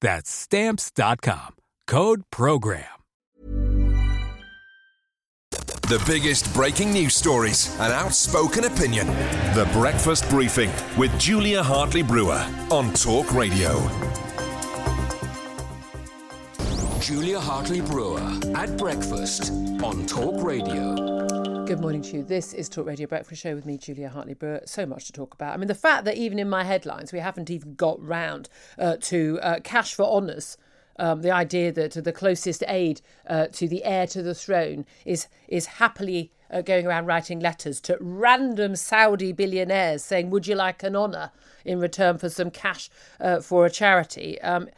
That's Stamps.com. Code PROGRAM. The biggest breaking news stories and outspoken opinion. The Breakfast Briefing with Julia Hartley Brewer on Talk Radio. Julia Hartley Brewer at breakfast on Talk Radio. Good morning to you. This is Talk Radio Breakfast Show with me, Julia Hartley Brewer. So much to talk about. I mean, the fact that even in my headlines, we haven't even got round uh, to uh, cash for honours. Um, the idea that the closest aid uh, to the heir to the throne is is happily uh, going around writing letters to random Saudi billionaires saying, "Would you like an honour in return for some cash uh, for a charity?" Um,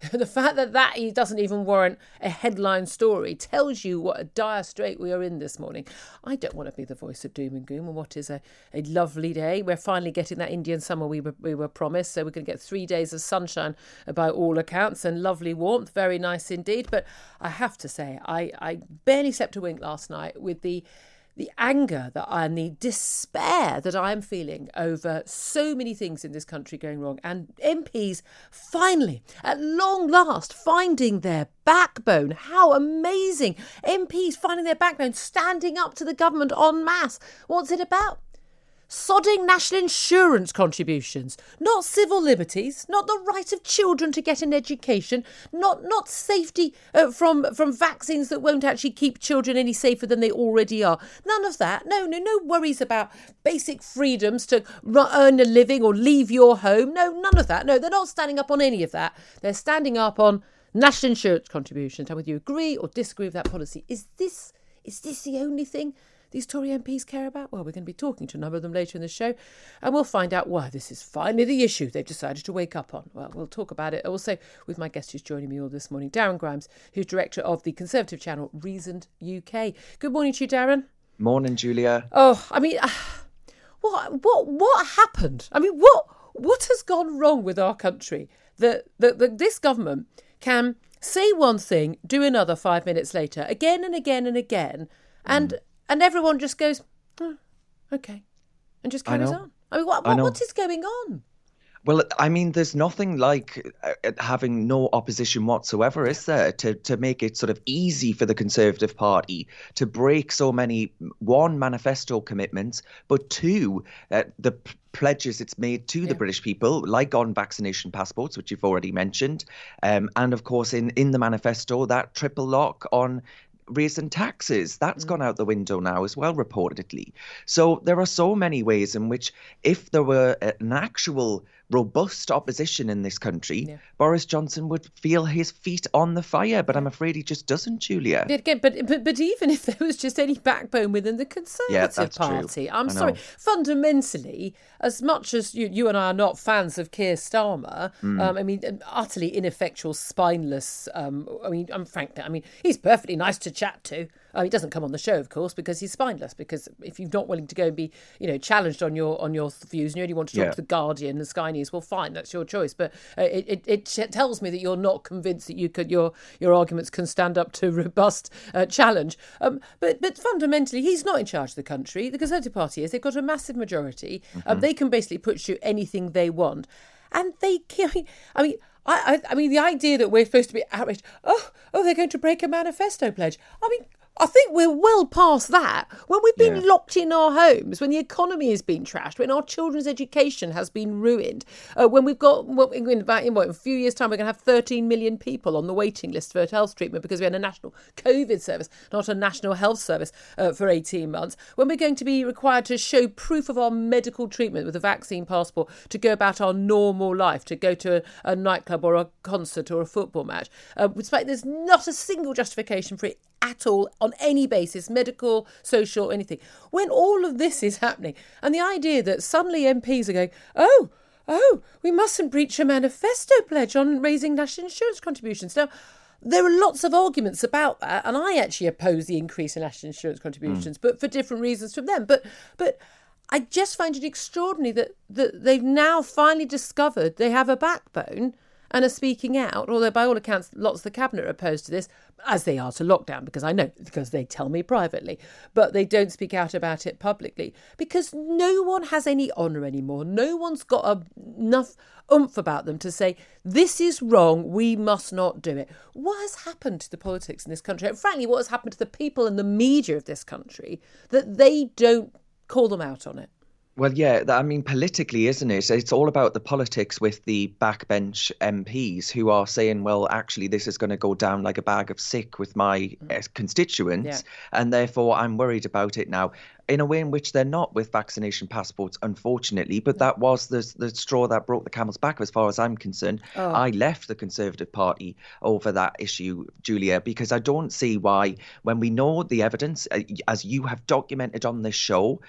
the fact that that doesn't even warrant a headline story tells you what a dire strait we are in this morning. I don't want to be the voice of doom and gloom on what is a, a lovely day. We're finally getting that Indian summer we were, we were promised, so we're going to get three days of sunshine by all accounts and lovely warmth. Very nice indeed. But I have to say, I, I barely slept a wink last night with the the anger that I and the despair that I am feeling over so many things in this country going wrong, and MPs finally, at long last, finding their backbone. How amazing! MPs finding their backbone, standing up to the government en masse. What's it about? Sodding national insurance contributions, not civil liberties, not the right of children to get an education, not not safety uh, from from vaccines that won't actually keep children any safer than they already are. None of that. No, no, no worries about basic freedoms to earn a living or leave your home. No, none of that. No, they're not standing up on any of that. They're standing up on national insurance contributions. And whether you agree or disagree with that policy, is this is this the only thing these Tory MPs care about? Well, we're going to be talking to a number of them later in the show, and we'll find out why this is finally the issue they've decided to wake up on. Well, we'll talk about it also with my guest who's joining me all this morning, Darren Grimes, who's director of the Conservative channel Reasoned UK. Good morning to you, Darren. Morning, Julia. Oh, I mean, what what what happened? I mean, what what has gone wrong with our country that that, that this government can say one thing, do another five minutes later, again and again and again, and mm and everyone just goes, oh, okay, and just carries on. I mean, what, what what is going on? Well, I mean, there's nothing like uh, uh, having no opposition whatsoever, is there, to, to make it sort of easy for the Conservative Party to break so many, one, manifesto commitments, but two, uh, the pledges it's made to yeah. the British people, like on vaccination passports, which you've already mentioned, um, and of course in in the manifesto that triple lock on raising taxes. That's mm. gone out the window now as well, reportedly. So there are so many ways in which, if there were an actual robust opposition in this country, yeah. Boris Johnson would feel his feet on the fire. But I'm afraid he just doesn't, Julia. But, again, but, but, but even if there was just any backbone within the Conservative yeah, Party, true. I'm sorry, fundamentally, as much as you, you and I are not fans of Keir Starmer, mm. um, I mean, utterly ineffectual, spineless. Um, I mean, I'm frank. I mean, he's perfectly nice to chat to. Uh, he doesn't come on the show, of course, because he's spineless. Because if you're not willing to go and be, you know, challenged on your on your views, and you only want to talk Yeah. to the Guardian and Sky News, well, fine, that's your choice. But uh, it, it it tells me that you're not convinced that you could your your arguments can stand up to robust uh, challenge. Um, but but fundamentally, he's not in charge of the country. The Conservative Party is. They've got a massive majority. Um, they can basically push through anything they want, and they. I mean. I, I, I mean, the idea that we're supposed to be outraged. Oh, oh, they're going to break a manifesto pledge. I mean, I think we're well past that. When we've been Yeah. locked in our homes, when the economy has been trashed, when our children's education has been ruined, uh, when we've got well, in, about- in, what, in a few years' time, we're going to have 13 million people on the waiting list for health treatment because we had a national COVID service, not a national health service uh, for 18 months. When we're going to be required to show proof of our medical treatment with a vaccine passport to go about our normal life, to go to a, a nightclub or a concert or a football match, uh, despite there's not a single justification for it at all on any basis, medical, social, anything. When all of this is happening, and the idea that suddenly MPs are going, oh, oh, we mustn't breach a manifesto pledge on raising national insurance contributions. Now, there are lots of arguments about that, and I actually oppose the increase in national insurance contributions, mm. but for different reasons from them. But but I just find it extraordinary that, that they've now finally discovered they have a backbone and are speaking out, although by all accounts, lots of the cabinet are opposed to this, as they are to lockdown, because I know, because they tell me privately, but they don't speak out about it publicly, because no one has any honour anymore. No one's got a, enough oomph about them to say, this is wrong, we must not do it. What has happened to the politics in this country? And frankly, what has happened to the people and the media of this country that they don't call them out on it? Well, yeah, I mean, politically, isn't it? It's all about the politics with the backbench MPs who are saying, well, actually, this is going to go down like a bag of sick with my uh, constituents, Yeah. and therefore I'm worried about it now. In a way in which they're not with vaccination passports, unfortunately, but that was the, the straw that broke the camel's back, as far as I'm concerned. I left the Conservative Party over that issue, Julia, because I don't see why, when we know the evidence, uh, as you have documented on this show,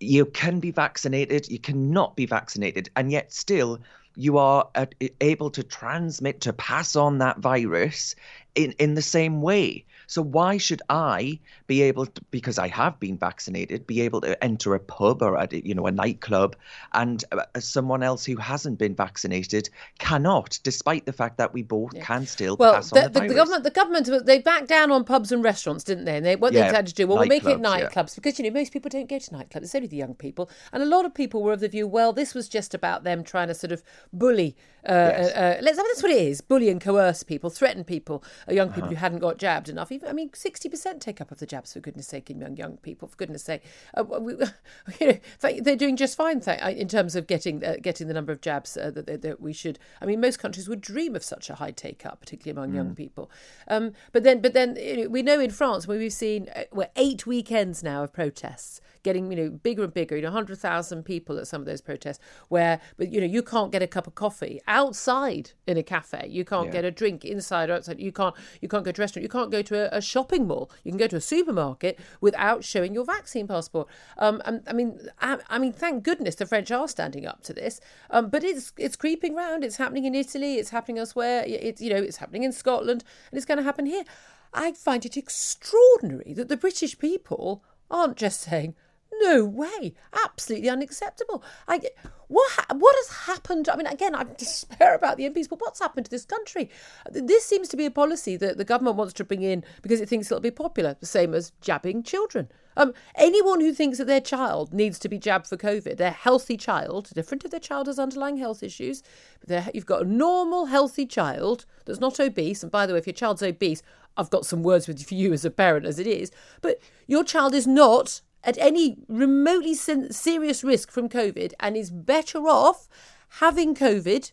you can be vaccinated, you cannot be vaccinated, and yet still you are uh, able to transmit, to pass on that virus in, in the same way. So why should I be able to, because I have been vaccinated, be able to enter a pub or at you know a nightclub, and uh, someone else who hasn't been vaccinated cannot, despite the fact that we both can still Well, pass on the, the, the, the government, the government, they backed down on pubs and restaurants, didn't they? And they, what they Yeah, had to do, well, we'll make it nightclubs, yeah. because you know most people don't go to nightclubs. It's only the young people, and a lot of people were of the view, well, this was just about them trying to sort of bully. Uh, Yes. uh, uh, let's. I mean, that's what it is: bully and coerce people, threaten people, uh, young Uh-huh. people who hadn't got jabbed enough. Even, I mean, sixty percent take up of the jabs for goodness' sake in young young people. For goodness' sake, uh, we, you know, they're doing just fine th- in terms of getting uh, getting the number of jabs uh, that, that, we should. I mean, most countries would dream of such a high take up, particularly among young people. Um, but then, but then you know, we know in France where we've seen uh, well, eight weekends now of protests getting you know bigger and bigger. You know, hundred thousand people at some of those protests where, but you know, you can't get a cup of coffee outside in a cafe. You can't Yeah. get a drink inside or outside. You can't you can't go to a restaurant. You can't go to a, a shopping mall. You can go to a supermarket without showing your vaccine passport. Um, and, I mean, I, I mean, thank goodness the French are standing up to this. Um, but it's it's creeping round. It's happening in Italy. It's happening elsewhere. It's you know it's happening in Scotland, and it's going to happen here. I find it extraordinary that the British people aren't just saying. No way! Absolutely unacceptable. I what ha- what has happened? I mean, again, I despair about the MPs, but what's happened to this country? This seems to be a policy that the government wants to bring in because it thinks it'll be popular, the same as jabbing children. Um, anyone who thinks that their child needs to be jabbed for COVID, their healthy child, different if their child has underlying health issues, but you've got a normal, healthy child that's not obese. And by the way, if your child's obese, I've got some words with for you as a parent as it is. But your child is not at any remotely sen- serious risk from COVID and is better off having COVID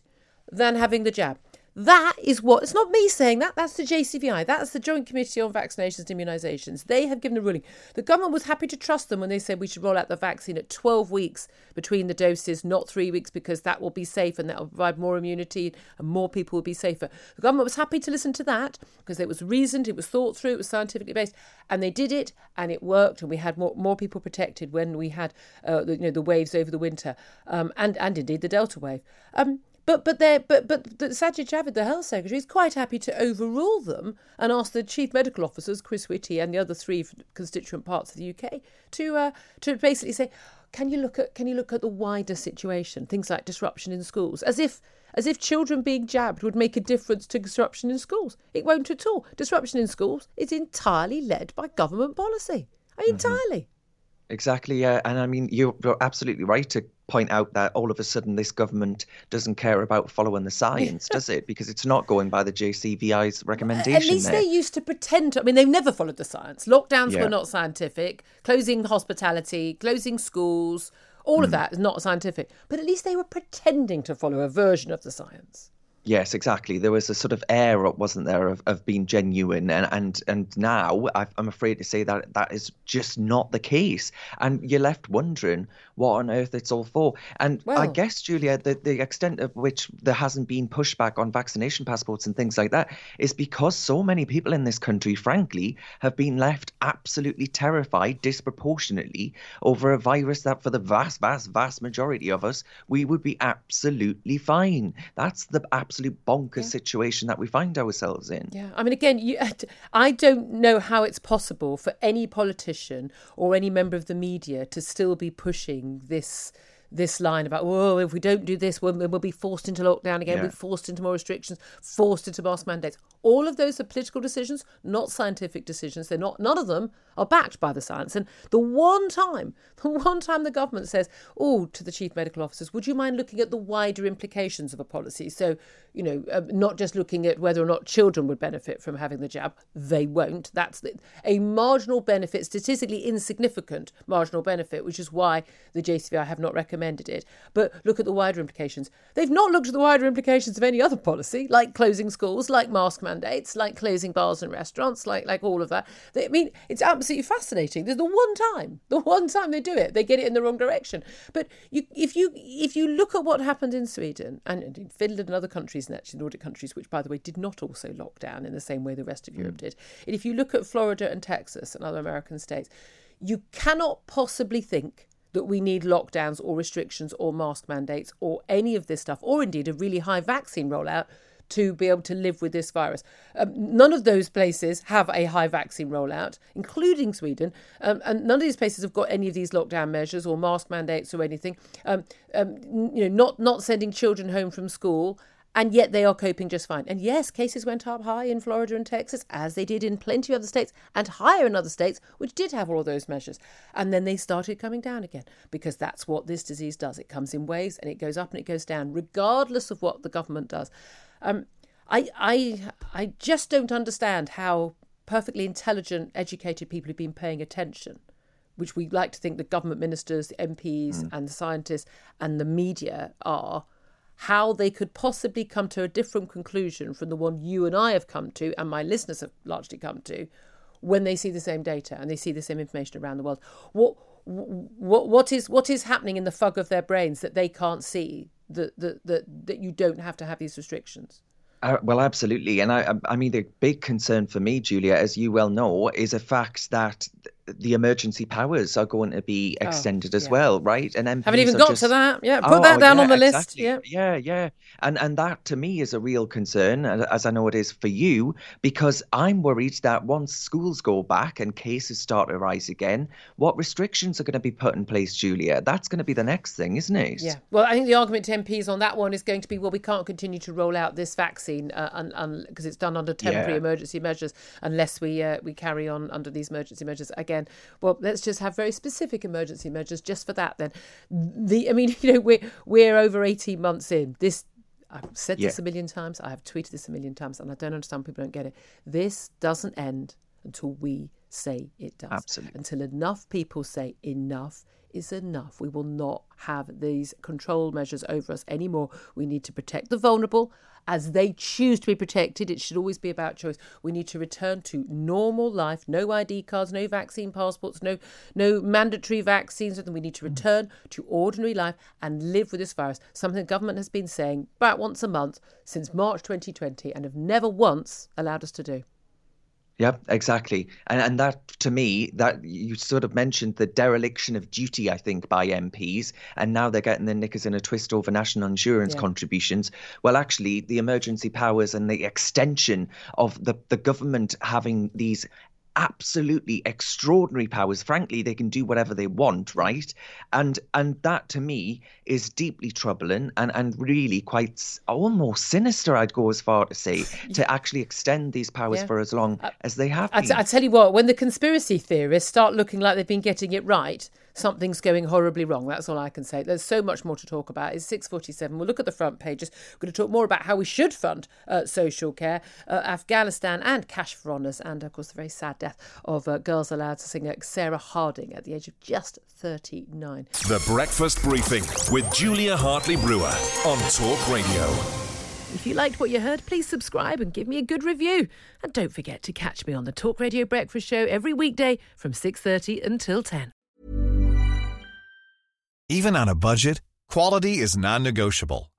than having the jab. That is what, it's not me saying that, that's the JCVI, that's the Joint Committee on Vaccinations and Immunisations. They have given a ruling. The government was happy to trust them when they said we should roll out the vaccine at 12 weeks between the doses, not three weeks, because that will be safe and that will provide more immunity and more people will be safer. The government was happy to listen to that because it was reasoned, it was thought through, it was scientifically based, and they did it and it worked, and we had more, more people protected when we had uh, the, you know, the waves over the winter um, and, and indeed the Delta wave. Um, But but they but but the Sajid Javid, the health secretary, is quite happy to overrule them and ask the chief medical officers, Chris Whitty, and the other three constituent parts of the UK to uh, to basically say, can you look at can you look at the wider situation, things like disruption in schools, as if as if children being jabbed would make a difference to disruption in schools. It won't at all. Disruption in schools is entirely led by government policy. Mm-hmm. Exactly, yeah. And I mean, you're, you're absolutely right to point out that all of a sudden this government doesn't care about following the science, does it? Because it's not going by the JCVI's recommendation. At least there. they used to pretend. To, I mean, they've never followed the science. Lockdowns yeah. were not scientific. Closing hospitality, closing schools, all mm. of that is not scientific. But at least they were pretending to follow a version of the science. Yes, exactly. There was a sort of air, wasn't there, of, of being genuine, and and and now I'm afraid to say that that is just not the case, and you're left wondering what on earth it's all for. And well, I guess, Julia, the the extent of which there hasn't been pushback on vaccination passports and things like that is because so many people in this country, frankly, have been left absolutely terrified, disproportionately, over a virus that, for the vast, vast, vast majority of us, we would be absolutely fine. That's the absolute absolute bonkers yeah. situation that we find ourselves in. Yeah, I mean, again, you, I don't know how it's possible for any politician or any member of the media to still be pushing this this line about, oh, if we don't do this, we'll, we'll be forced into lockdown again, yeah. we'll be forced into more restrictions, forced into mask mandates. All of those are political decisions, not scientific decisions. They're not. None of them are backed by the science. And the one time, the one time the government says, "Oh," to the chief medical officers, "Would you mind looking at the wider implications of a policy?" So, you know, uh, not just looking at whether or not children would benefit from having the jab. They won't. That's the, a marginal benefit, statistically insignificant marginal benefit, which is why the JCVI have not recommended it. But look at the wider implications. They've not looked at the wider implications of any other policy, like closing schools, like mask mandates mandates, like closing bars and restaurants, like like all of that. They, I mean, it's absolutely fascinating. There's the one time, the one time they do it, they get it in the wrong direction. But you, if you if you look at what happened in Sweden and, in Finland and other countries, and actually Nordic countries, which by the way did not also lock down in the same way the rest of Europe mm. did, and if you look at Florida and Texas and other American states, you cannot possibly think that we need lockdowns or restrictions or mask mandates or any of this stuff, or indeed a really high vaccine rollout to be able to live with this virus. Um, none of those places have a high vaccine rollout, including Sweden, um, and none of these places have got any of these lockdown measures or mask mandates or anything. Um, um you know, not not sending children home from school. And yet they are coping just fine. And yes, cases went up high in Florida and Texas, as they did in plenty of other states, and higher in other states, which did have all those measures. And then they started coming down again, because that's what this disease does. It comes in waves and it goes up and it goes down, regardless of what the government does. Um, I, I, I just don't understand how perfectly intelligent, educated people who've been paying attention, which we like to think the government ministers, the MPs, mm. and the scientists and the media are, how they could possibly come to a different conclusion from the one you and I have come to, and my listeners have largely come to, when they see the same data and they see the same information around the world. What what what is what is happening in the fog of their brains that they can't see that that that, that you don't have to have these restrictions? Uh, well, absolutely, and I, I mean, the big concern for me, Julia, as you well know, is a fact that the emergency powers are going to be oh, extended oh, as well, right? And MPs haven't even got just... to that. Yeah, put oh, that down yeah, on the exactly. list. Yeah, yeah, yeah. And and that to me is a real concern, as I know it is for you, because I'm worried that once schools go back and cases start to rise again, what restrictions are going to be put in place, Julia? That's going to be the next thing, isn't it? Yeah. Well, I think the argument to MPs on that one is going to be, well, we can't continue to roll out this vaccine because uh, it's done under temporary yeah. emergency measures unless we uh, we carry on under these emergency measures again again. Well, let's just have very specific emergency measures just for that. Then, the I mean, you know, we're we're over eighteen months in. This I've said yeah. this a million times. I have tweeted this a million times, and I don't understand people don't get it. This doesn't end until we say it does. Absolutely. Until enough people say enough is enough. We will not have these control measures over us anymore. We need to protect the vulnerable as they choose to be protected. It should always be about choice. We need to return to normal life, no ID cards, no vaccine passports, no no mandatory vaccines. We need to mm. return to ordinary life and live with this virus. Something the government has been saying about once a month since March 2020 and have never once allowed us to do. Yeah, exactly. And and that to me, that you sort of mentioned the dereliction of duty, I think, by MPs, and now they're getting their knickers in a twist over national insurance yeah. contributions. Well, actually, the emergency powers and the extension of the, the government having these absolutely extraordinary powers. Frankly, they can do whatever they want, right? And and that to me is deeply troubling and and really quite almost sinister. I'd go as far to say to actually extend these powers yeah. for as long uh, as they have. I, I tell you what, when the conspiracy theorists start looking like they've been getting it right something's going horribly wrong. That's all I can say. There's so much more to talk about. It's 6.47. We'll look at the front pages. We're going to talk more about how we should fund uh, social care, uh, Afghanistan and cash for honours, and of course the very sad death of uh, Girls Aloud to singer Sarah Harding at the age of just 39. The Breakfast Briefing with Julia Hartley Brewer on Talk Radio. If you liked what you heard, please subscribe and give me a good review. And don't forget to catch me on the Talk Radio Breakfast Show every weekday from 6:30 until 10. Even on a budget, quality is non-negotiable.